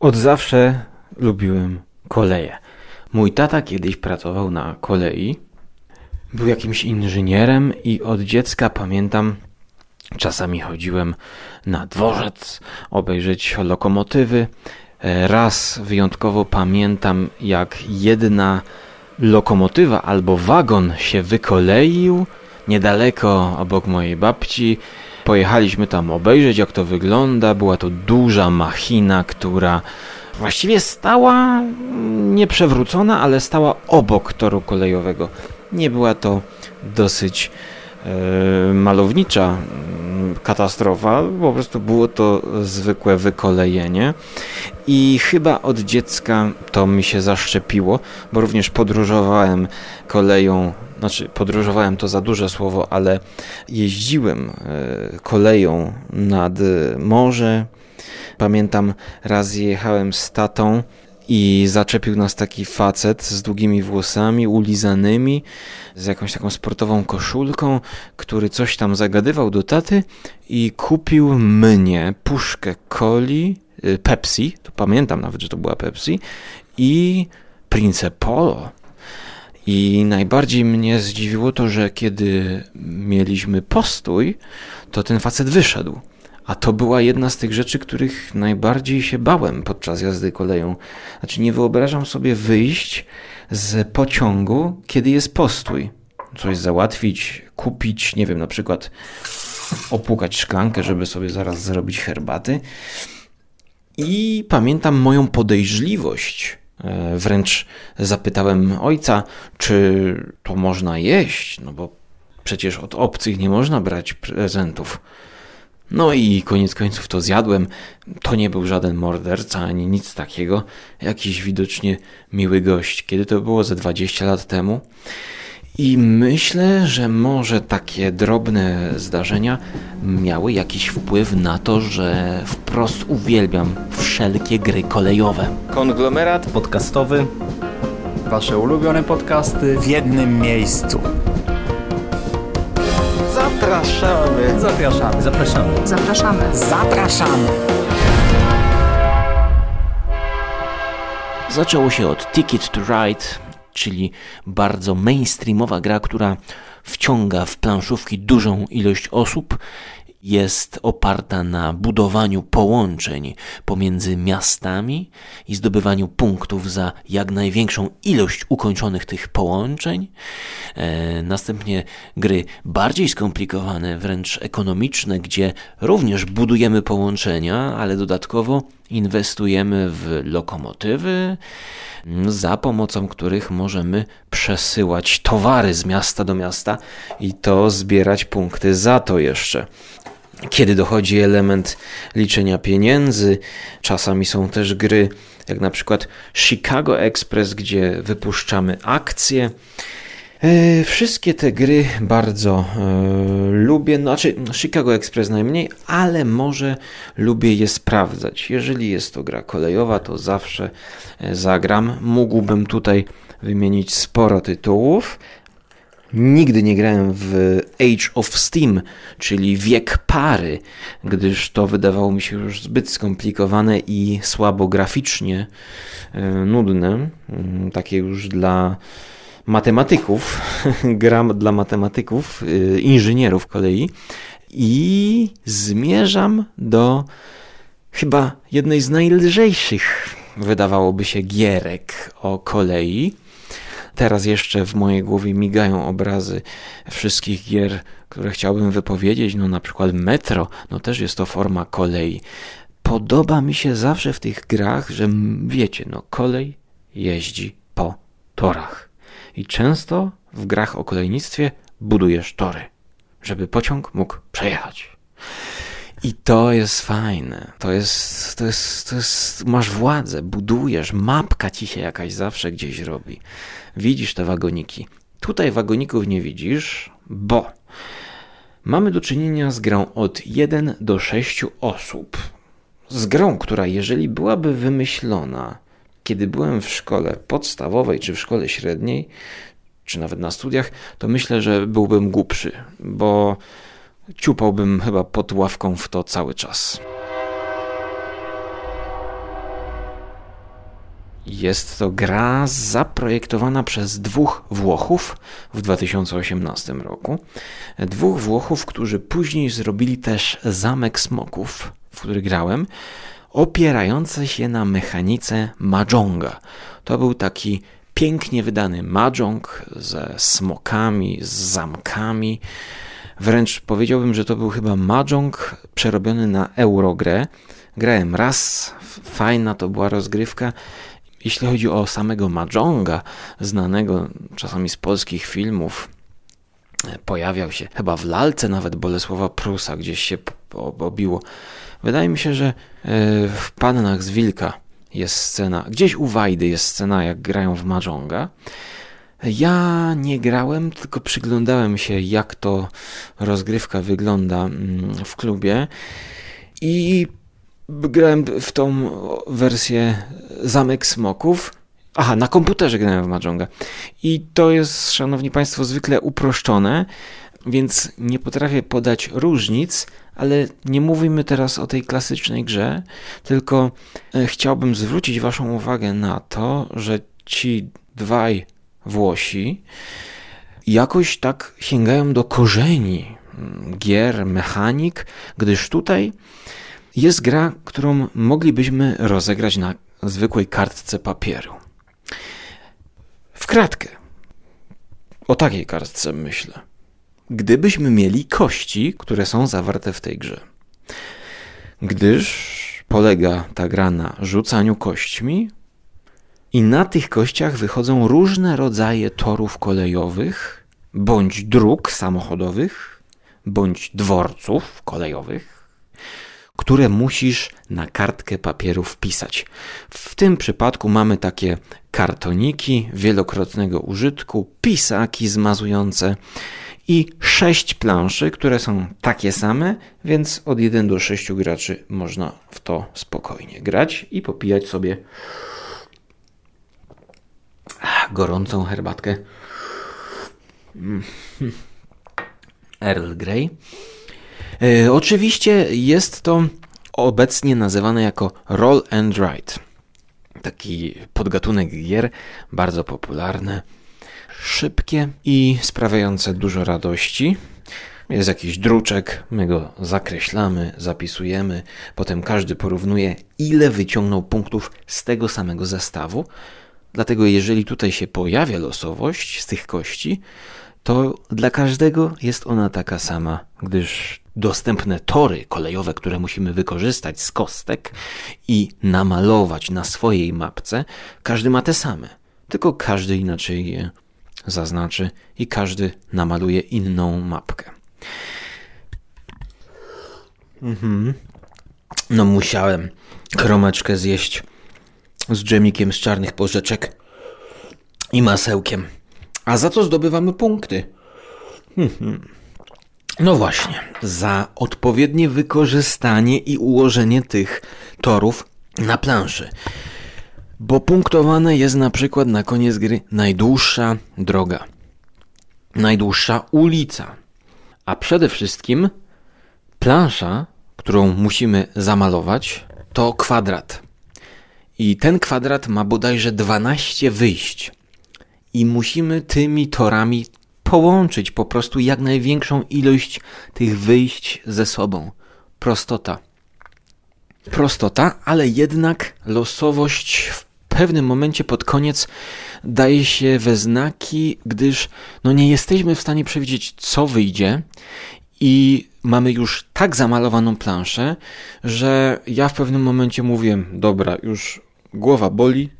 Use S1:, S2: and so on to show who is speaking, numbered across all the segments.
S1: Od zawsze lubiłem koleje. Mój tata kiedyś pracował na kolei. Był jakimś inżynierem i od dziecka pamiętam, czasami chodziłem na dworzec obejrzeć lokomotywy. E, raz wyjątkowo pamiętam, jak jedna lokomotywa albo wagon się wykoleił niedaleko obok mojej babci. Pojechaliśmy tam obejrzeć, jak to wygląda. Była to duża machina, która właściwie stała nieprzewrócona, ale stała obok toru kolejowego. Nie była to dosyć e, malownicza mm, katastrofa, po prostu było to zwykłe wykolejenie i chyba od dziecka to mi się zaszczepiło, bo również podróżowałem koleją, znaczy podróżowałem to za duże słowo, ale jeździłem e, koleją nad morze. Pamiętam raz jechałem z tatą i zaczepił nas taki facet z długimi włosami, ulizanymi, z jakąś taką sportową koszulką, który coś tam zagadywał do taty i kupił mnie puszkę coli, y, Pepsi, to pamiętam nawet, że to była Pepsi, i Prince Polo. I najbardziej mnie zdziwiło to, że kiedy mieliśmy postój, to ten facet wyszedł. A to była jedna z tych rzeczy, których najbardziej się bałem podczas jazdy koleją. Znaczy, nie wyobrażam sobie wyjść z pociągu, kiedy jest postój. Coś załatwić, kupić, nie wiem, na przykład opłukać szklankę, żeby sobie zaraz zrobić herbaty. I pamiętam moją podejrzliwość. E, wręcz zapytałem ojca, czy to można jeść, no bo przecież od obcych nie można brać prezentów. No i koniec końców to zjadłem. To nie był żaden morderca ani nic takiego. Jakiś widocznie miły gość. Kiedy to było ze 20 lat temu. I myślę, że może takie drobne zdarzenia miały jakiś wpływ na to, że wprost uwielbiam wszelkie gry kolejowe.
S2: Konglomerat podcastowy.
S3: Wasze ulubione podcasty w jednym miejscu.
S2: Zapraszamy.
S3: Zapraszamy, zapraszamy.
S4: Zapraszamy.
S3: Zapraszamy.
S1: Zaczęło się od Ticket to Ride, czyli bardzo mainstreamowa gra, która wciąga w planszówki dużą ilość osób. Jest oparta na budowaniu połączeń pomiędzy miastami i zdobywaniu punktów za jak największą ilość ukończonych tych połączeń. E, następnie gry bardziej skomplikowane, wręcz ekonomiczne, gdzie również budujemy połączenia, ale dodatkowo inwestujemy w lokomotywy, za pomocą których możemy przesyłać towary z miasta do miasta i to zbierać punkty za to jeszcze. Kiedy dochodzi element liczenia pieniędzy, czasami są też gry, jak na przykład Chicago Express, gdzie wypuszczamy akcje. E, wszystkie te gry bardzo e, lubię, znaczy Chicago Express najmniej, ale może lubię je sprawdzać. Jeżeli jest to gra kolejowa, to zawsze e, zagram. Mógłbym tutaj wymienić sporo tytułów. Nigdy nie grałem w Age of Steam, czyli wiek pary, gdyż to wydawało mi się już zbyt skomplikowane i słabo graficznie nudne. Mm, takie już dla matematyków, gram dla matematyków, y, inżynierów kolei i zmierzam do chyba jednej z najlżejszych, wydawałoby się, gierek o kolei. Teraz jeszcze w mojej głowie migają obrazy wszystkich gier, które chciałbym wypowiedzieć, no na przykład Metro, no też jest to forma kolei. Podoba mi się zawsze w tych grach, że wiecie, no kolej jeździ po torach. I często w grach o kolejnictwie budujesz tory, żeby pociąg mógł przejechać. I to jest fajne. To jest, to jest, to jest, masz władzę, budujesz, mapka ci się jakaś zawsze gdzieś robi. Widzisz te wagoniki. Tutaj wagoników nie widzisz, bo mamy do czynienia z grą od 1 do 6 osób. Z grą, która jeżeli byłaby wymyślona kiedy byłem w szkole podstawowej, czy w szkole średniej, czy nawet na studiach, to myślę, że byłbym głupszy, bo ciupałbym chyba pod ławką w to cały czas. Jest to gra zaprojektowana przez dwóch Włochów w 2018 roku. Dwóch Włochów, którzy później zrobili też Zamek Smoków, w który grałem, opierający się na mechanice Mahjonga. To był taki pięknie wydany Mahjong ze smokami, z zamkami. Wręcz powiedziałbym, że to był chyba Mahjong przerobiony na Eurogrę. Grałem raz, fajna to była rozgrywka. Jeśli chodzi o samego Mahjonga, znanego czasami z polskich filmów, pojawiał się chyba w lalce nawet Bolesława Prusa, gdzieś się obiło. Wydaje mi się, że e, w Pannach z Wilka jest scena, gdzieś u Wajdy jest scena, jak grają w Mahjonga. Ja nie grałem, tylko przyglądałem się, jak to rozgrywka wygląda mm, w klubie i grałem w tą wersję Zamek Smoków. Aha, na komputerze grałem w Mahjonga. I to jest, szanowni państwo, zwykle uproszczone, więc nie potrafię podać różnic, ale nie mówimy teraz o tej klasycznej grze, tylko e, chciałbym zwrócić Waszą uwagę na to, że ci dwaj Włosi jakoś tak sięgają do korzeni mm, gier, mechanik, gdyż tutaj jest gra, którą moglibyśmy rozegrać na zwykłej kartce papieru. W kratkę. O takiej kartce myślę gdybyśmy mieli kości, które są zawarte w tej grze. Gdyż polega ta gra na rzucaniu kośćmi i na tych kościach wychodzą różne rodzaje torów kolejowych, bądź dróg samochodowych, bądź dworców kolejowych, które musisz na kartkę papieru wpisać. W tym przypadku mamy takie kartoniki wielokrotnego użytku, pisaki zmazujące, i sześć planszy, które są takie same, więc od 1 do 6 graczy można w to spokojnie grać i popijać sobie gorącą herbatkę. Mm. Earl Grey. E, oczywiście jest to obecnie nazywane jako Roll and Write. Taki podgatunek gier, bardzo popularny szybkie i sprawiające dużo radości. Jest jakiś druczek, my go zakreślamy, zapisujemy, potem każdy porównuje, ile wyciągnął punktów z tego samego zestawu. Dlatego, jeżeli tutaj się pojawia losowość z tych kości, to dla każdego jest ona taka sama, gdyż dostępne tory kolejowe, które musimy wykorzystać z kostek i namalować na swojej mapce, każdy ma te same, tylko każdy inaczej je zaznaczy i każdy namaluje inną mapkę. Mhm. No musiałem kromeczkę zjeść z dżemikiem z czarnych porzeczek i masełkiem. A za co zdobywamy punkty? Mhm. No właśnie, za odpowiednie wykorzystanie i ułożenie tych torów na planszy bo punktowane jest na przykład na koniec gry najdłuższa droga, najdłuższa ulica, a przede wszystkim plansza, którą musimy zamalować, to kwadrat. I ten kwadrat ma bodajże 12 wyjść. I musimy tymi torami połączyć po prostu jak największą ilość tych wyjść ze sobą. Prostota. Prostota, ale jednak losowość w pewnym momencie pod koniec daje się we znaki, gdyż no nie jesteśmy w stanie przewidzieć, co wyjdzie i mamy już tak zamalowaną planszę, że ja w pewnym momencie mówię, dobra, już głowa boli,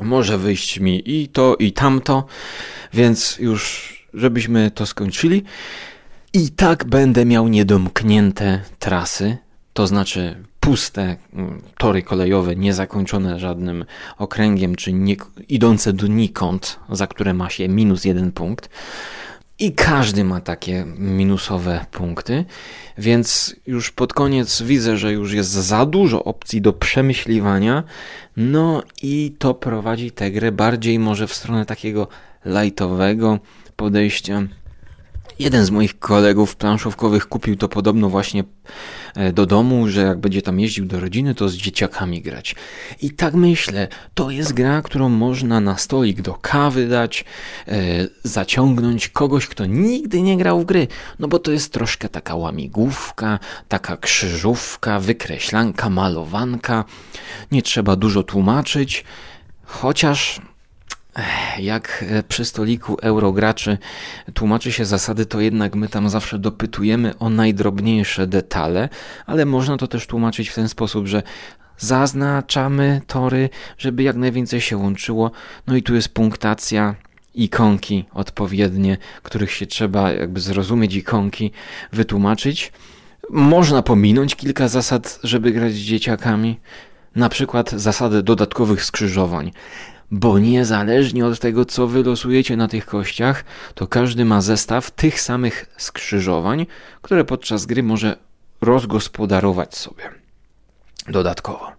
S1: może wyjść mi i to, i tamto, więc już żebyśmy to skończyli. I tak będę miał niedomknięte trasy, to znaczy puste mm, tory kolejowe, niezakończone żadnym okręgiem, czy nie, idące donikąd, za które ma się minus jeden punkt. I każdy ma takie minusowe punkty, więc już pod koniec widzę, że już jest za dużo opcji do przemyśliwania. No i to prowadzi tę grę bardziej może w stronę takiego lightowego podejścia Jeden z moich kolegów planszówkowych kupił to podobno właśnie e, do domu, że jak będzie tam jeździł do rodziny, to z dzieciakami grać. I tak myślę, to jest gra, którą można na stolik do kawy dać, e, zaciągnąć kogoś, kto nigdy nie grał w gry. No bo to jest troszkę taka łamigłówka, taka krzyżówka, wykreślanka, malowanka. Nie trzeba dużo tłumaczyć, chociaż jak e, przy stoliku eurograczy tłumaczy się zasady, to jednak my tam zawsze dopytujemy o najdrobniejsze detale, ale można to też tłumaczyć w ten sposób, że zaznaczamy tory, żeby jak najwięcej się łączyło. No i tu jest punktacja, ikonki odpowiednie, których się trzeba jakby zrozumieć, ikonki wytłumaczyć. Można pominąć kilka zasad, żeby grać z dzieciakami. Na przykład zasady dodatkowych skrzyżowań bo niezależnie od tego, co wylosujecie na tych kościach, to każdy ma zestaw tych samych skrzyżowań, które podczas gry może rozgospodarować sobie dodatkowo.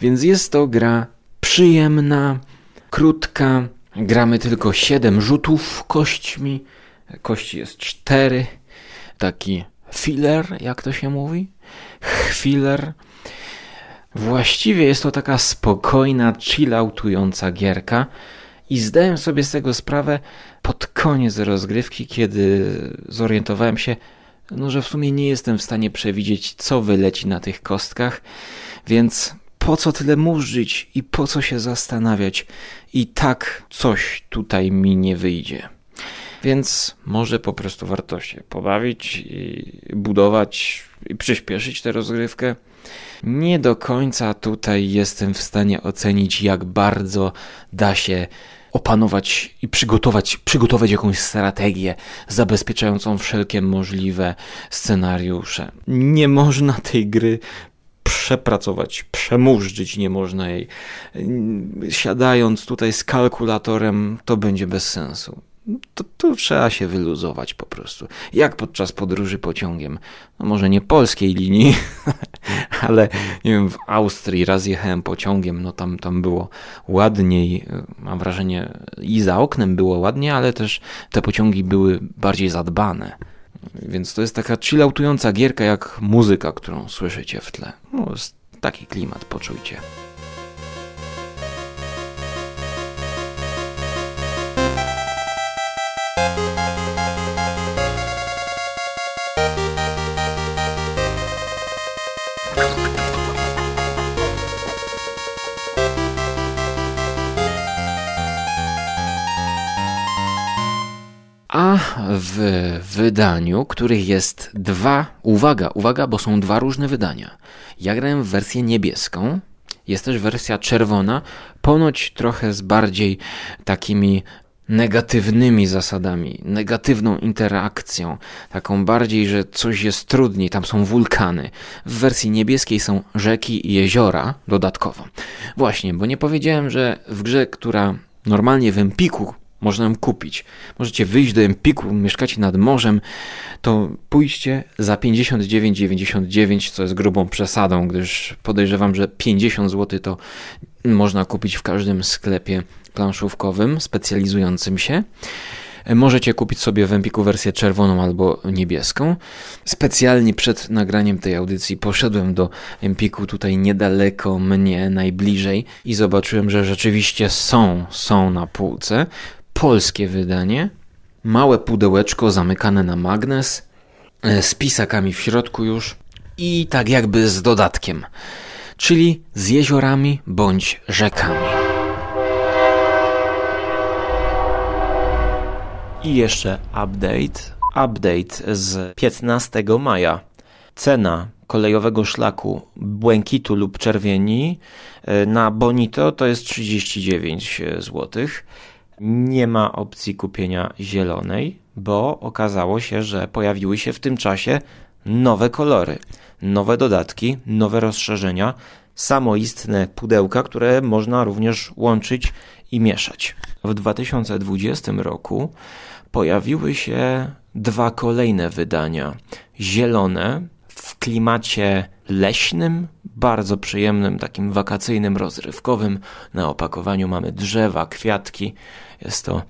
S1: Więc jest to gra przyjemna, krótka. Gramy tylko 7 rzutów kośćmi. Kości jest 4. Taki filler, jak to się mówi? Chwiller. Właściwie jest to taka spokojna, chilloutująca gierka i zdałem sobie z tego sprawę pod koniec rozgrywki, kiedy zorientowałem się, no, że w sumie nie jestem w stanie przewidzieć, co wyleci na tych kostkach, więc po co tyle murzyć i po co się zastanawiać? I tak coś tutaj mi nie wyjdzie. Więc może po prostu warto się pobawić i budować i przyspieszyć tę rozgrywkę. Nie do końca tutaj jestem w stanie ocenić, jak bardzo da się opanować i przygotować, przygotować jakąś strategię zabezpieczającą wszelkie możliwe scenariusze. Nie można tej gry przepracować, przemurzyć nie można jej. Siadając tutaj z kalkulatorem, to będzie bez sensu to, to, trzeba się wyluzować po prostu. Jak podczas podróży pociągiem. No może nie polskiej linii, ale nie wiem, w Austrii raz jechałem pociągiem, no tam, tam było ładniej. Mam wrażenie, i za oknem było ładnie, ale też te pociągi były bardziej zadbane. Więc to jest taka chilloutująca gierka jak muzyka, którą słyszycie w tle. No, taki klimat, poczujcie. W wydaniu, których jest dwa, uwaga, uwaga, bo są dwa różne wydania. Ja grałem w wersję niebieską, jest też wersja czerwona, ponoć trochę z bardziej takimi negatywnymi zasadami, negatywną interakcją, taką bardziej, że coś jest trudniej, tam są wulkany. W wersji niebieskiej są rzeki i jeziora dodatkowo. Właśnie, bo nie powiedziałem, że w grze, która normalnie w Empiku można ją kupić. Możecie wyjść do Empiku, mieszkacie nad morzem, to pójście za 59,99, co jest grubą przesadą, gdyż podejrzewam, że 50 zł to można kupić w każdym sklepie planszówkowym specjalizującym się. Możecie kupić sobie w Empiku wersję czerwoną albo niebieską. Specjalnie przed nagraniem tej audycji poszedłem do Empiku tutaj niedaleko mnie, najbliżej i zobaczyłem, że rzeczywiście są, są na półce polskie wydanie. Małe pudełeczko zamykane na magnes, e, z pisakami w środku już i tak jakby z dodatkiem, czyli z jeziorami bądź rzekami.
S2: I jeszcze update. Update z 15 maja. Cena kolejowego szlaku błękitu lub czerwieni e, na Bonito to jest 39 zł nie ma opcji kupienia zielonej, bo okazało się, że pojawiły się w tym czasie nowe kolory, nowe dodatki, nowe rozszerzenia, samoistne pudełka, które można również łączyć i mieszać. W 2020 roku pojawiły się dwa kolejne wydania. Zielone w klimacie leśnym, bardzo przyjemnym, takim wakacyjnym, rozrywkowym. Na opakowaniu mamy drzewa, kwiatki. Jest to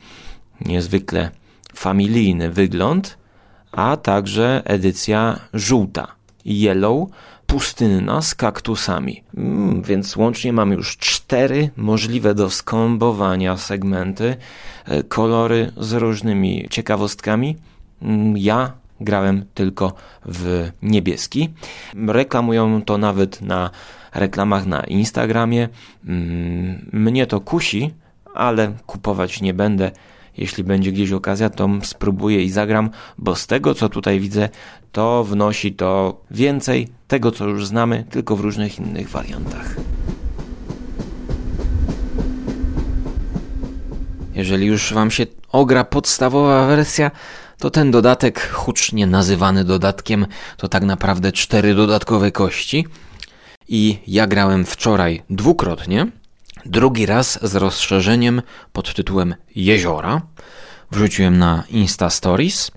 S2: niezwykle familijny wygląd, a także edycja żółta, yellow, pustynna z kaktusami. Mm, więc łącznie mam już cztery możliwe do skombowania segmenty, e, kolory z różnymi ciekawostkami. Mm, ja grałem tylko w niebieski. Reklamują to nawet na reklamach na Instagramie. Mm, mnie to kusi, ale kupować nie będę. Jeśli będzie gdzieś okazja, to spróbuję i zagram, bo z tego co tutaj widzę, to wnosi to więcej tego, co już znamy, tylko w różnych innych wariantach.
S1: Jeżeli już Wam się ogra podstawowa wersja, to ten dodatek, hucznie nazywany dodatkiem, to tak naprawdę cztery dodatkowe kości. I ja grałem wczoraj dwukrotnie, drugi raz z rozszerzeniem pod tytułem Jeziora. Wrzuciłem na Insta Stories,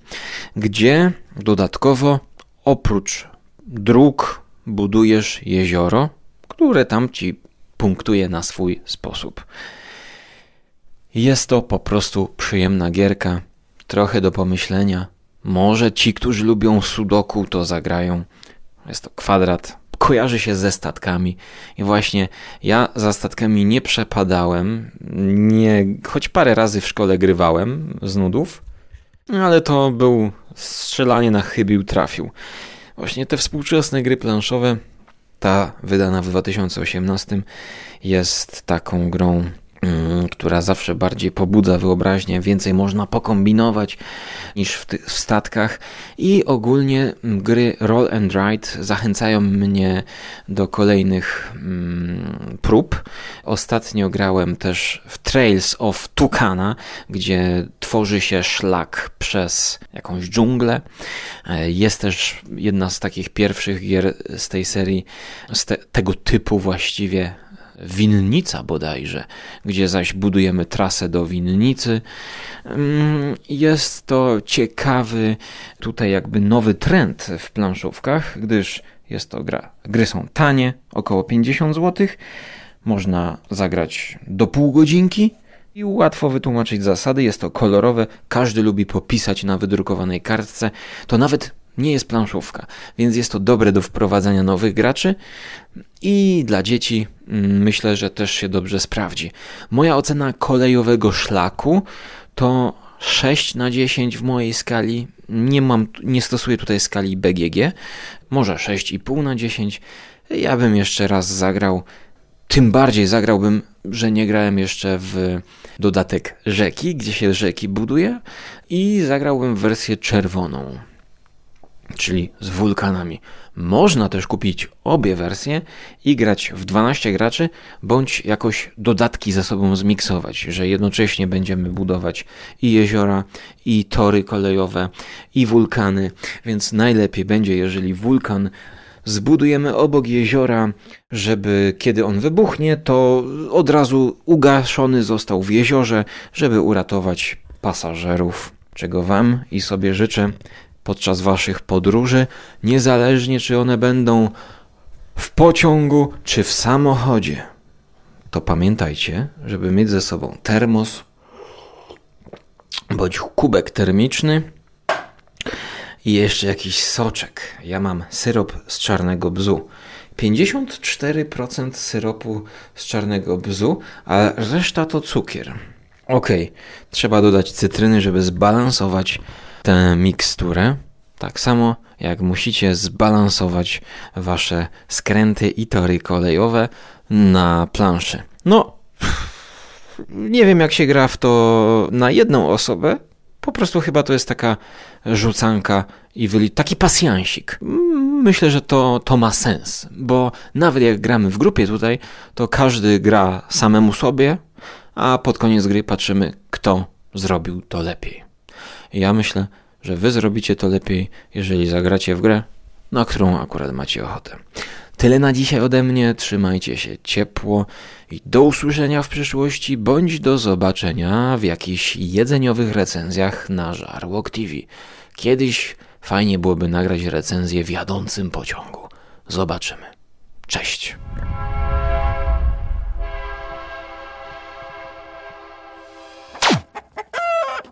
S1: gdzie dodatkowo oprócz dróg budujesz jezioro, które tam ci punktuje na swój sposób. Jest to po prostu przyjemna gierka, trochę do pomyślenia. Może ci, którzy lubią sudoku, to zagrają. Jest to kwadrat, kojarzy się ze statkami. I właśnie ja za statkami nie przepadałem, nie, choć parę razy w szkole grywałem z nudów, ale to był strzelanie na chybił trafił. Właśnie te współczesne gry planszowe, ta wydana w 2018 jest taką grą która zawsze bardziej pobudza wyobraźnię, więcej można pokombinować niż w, w, statkach i ogólnie mm, gry roll and ride zachęcają mnie do kolejnych mm, prób. Ostatnio grałem też w Trails of Tukana, gdzie tworzy się szlak przez jakąś dżunglę. E, jest też jedna z takich pierwszych gier z tej serii, z te, tego typu właściwie Winnica bodajże, gdzie zaś budujemy trasę do Winnicy. Mm, jest to ciekawy tutaj jakby nowy trend w planszówkach, gdyż jest to gra. Gry są tanie, około 50 zł. Można zagrać do pół godzinki i łatwo wytłumaczyć zasady. Jest to kolorowe, każdy lubi popisać na wydrukowanej kartce. To nawet nie jest planszówka, więc jest to dobre do wprowadzania nowych graczy i dla dzieci mm, myślę, że też się dobrze sprawdzi. Moja ocena kolejowego szlaku to 6 na 10 w mojej skali. Nie mam, nie stosuję tutaj skali BGG. Może 6,5 na 10. Ja bym jeszcze raz zagrał. Tym bardziej zagrałbym, że nie grałem jeszcze w dodatek rzeki, gdzie się rzeki buduje i zagrałbym w wersję czerwoną czyli z wulkanami. Można też kupić obie wersje i grać w 12 graczy, bądź jakoś dodatki ze sobą zmiksować, że jednocześnie będziemy budować i jeziora, i tory kolejowe, i wulkany, więc najlepiej będzie, jeżeli wulkan zbudujemy obok jeziora, żeby kiedy on wybuchnie, to od razu ugaszony został w jeziorze, żeby uratować pasażerów, czego Wam i sobie życzę podczas Waszych podróży, niezależnie czy one będą w pociągu czy w samochodzie. To pamiętajcie, żeby mieć ze sobą termos bądź kubek termiczny i jeszcze jakiś soczek. Ja mam syrop z czarnego bzu. 54% syropu z czarnego bzu, a reszta to cukier. Ok, trzeba dodać cytryny, żeby zbalansować tę miksturę. Tak samo jak musicie zbalansować wasze skręty i tory kolejowe na planszy. No, nie wiem jak się gra w to na jedną osobę. Po prostu chyba to jest taka rzucanka i wyli taki pasjansik. Myślę, że to, to ma sens, bo nawet jak gramy w grupie tutaj, to każdy gra samemu sobie, a pod koniec gry patrzymy, kto zrobił to lepiej. Ja myślę, że wy zrobicie to lepiej, jeżeli zagracie w grę, na którą akurat macie ochotę. Tyle na dzisiaj ode mnie, trzymajcie się ciepło i do usłyszenia w przyszłości, bądź do zobaczenia w jakichś jedzeniowych recenzjach na Żarłok TV. Kiedyś fajnie byłoby nagrać recenzję w jadącym pociągu. Zobaczymy. Cześć.